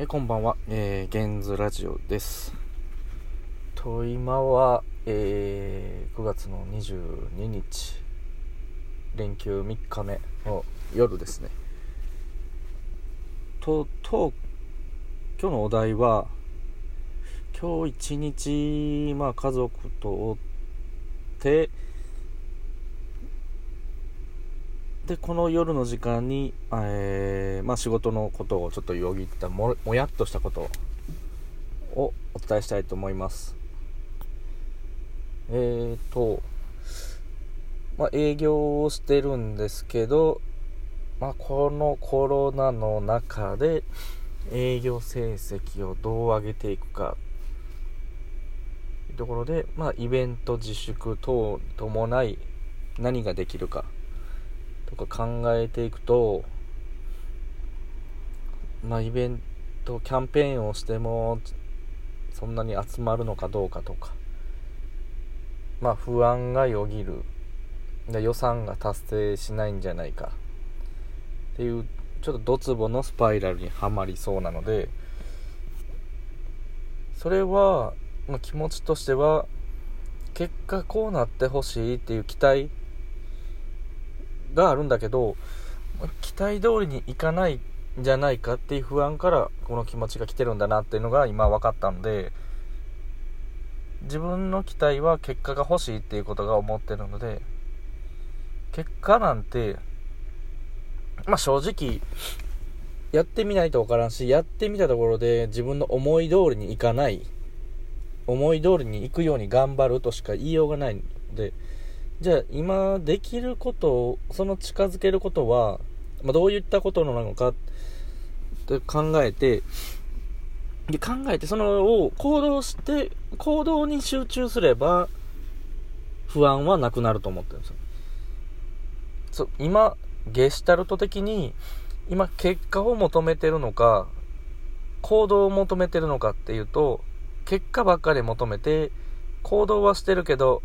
えー、こんばんは、えー、ゲンズラジオです。と、今は、えー、9月の22日、連休3日目の夜ですね。と、と、今日のお題は、今日一日、まあ、家族とおって、でこの夜の時間に、えー、まあ、仕事のことをちょっとよぎったもやっとしたことをお伝えしたいと思います。えーと、まあ、営業をしてるんですけど、まあ、このコロナの中で営業成績をどう上げていくか。というところで、まあ、イベント自粛等伴い何ができるかとか考えていくとまあイベントキャンペーンをしてもそんなに集まるのかどうかとか。まあ不安がよぎる。で予算が達成しないんじゃないか。っていうちょっとドツボのスパイラルにはまりそうなので。それは、まあ、気持ちとしては結果こうなってほしいっていう期待があるんだけど期待通りにいかないじゃないかっていう不安からこの気持ちが来てるんだなっていうのが今分かったので自分の期待は結果が欲しいっていうことが思ってるので結果なんてまあ正直やってみないと分からんしやってみたところで自分の思い通りにいかない思い通りに行くように頑張るとしか言いようがないのでじゃあ今できることをその近づけることは、まあ、どういったことなのかって考えてで考えてそのを行動して行動に集中すれば不安はなくなると思ってるんですよ。そ今ゲシュタルト的に今結果を求めてるのか行動を求めてるのかっていうと結果ばっかり求めて行動はしてるけど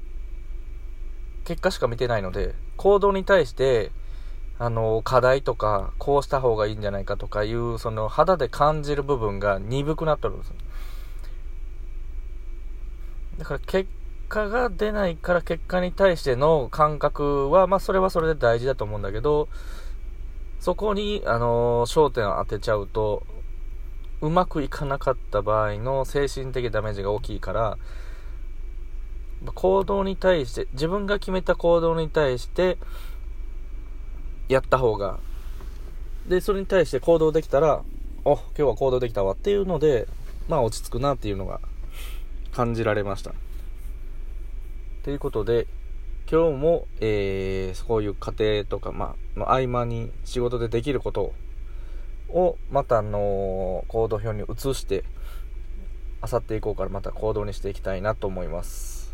結果しか見てないので、行動に対して、あの、課題とか、こうした方がいいんじゃないかとかいう、その肌で感じる部分が鈍くなってるんです。だから結果が出ないから結果に対しての感覚は、まあそれはそれで大事だと思うんだけど、そこに、あの焦点を当てちゃうと、うまくいかなかった場合の精神的ダメージが大きいから、行動に対して、自分が決めた行動に対して、やった方が、で、それに対して行動できたら、お、今日は行動できたわっていうので、まあ落ち着くなっていうのが感じられました。ということで、今日も、えー、そういう家庭とか、まあ、の合間に仕事でできることを、また、あの、行動表に移して、あさって以降からまた行動にしていきたいなと思います。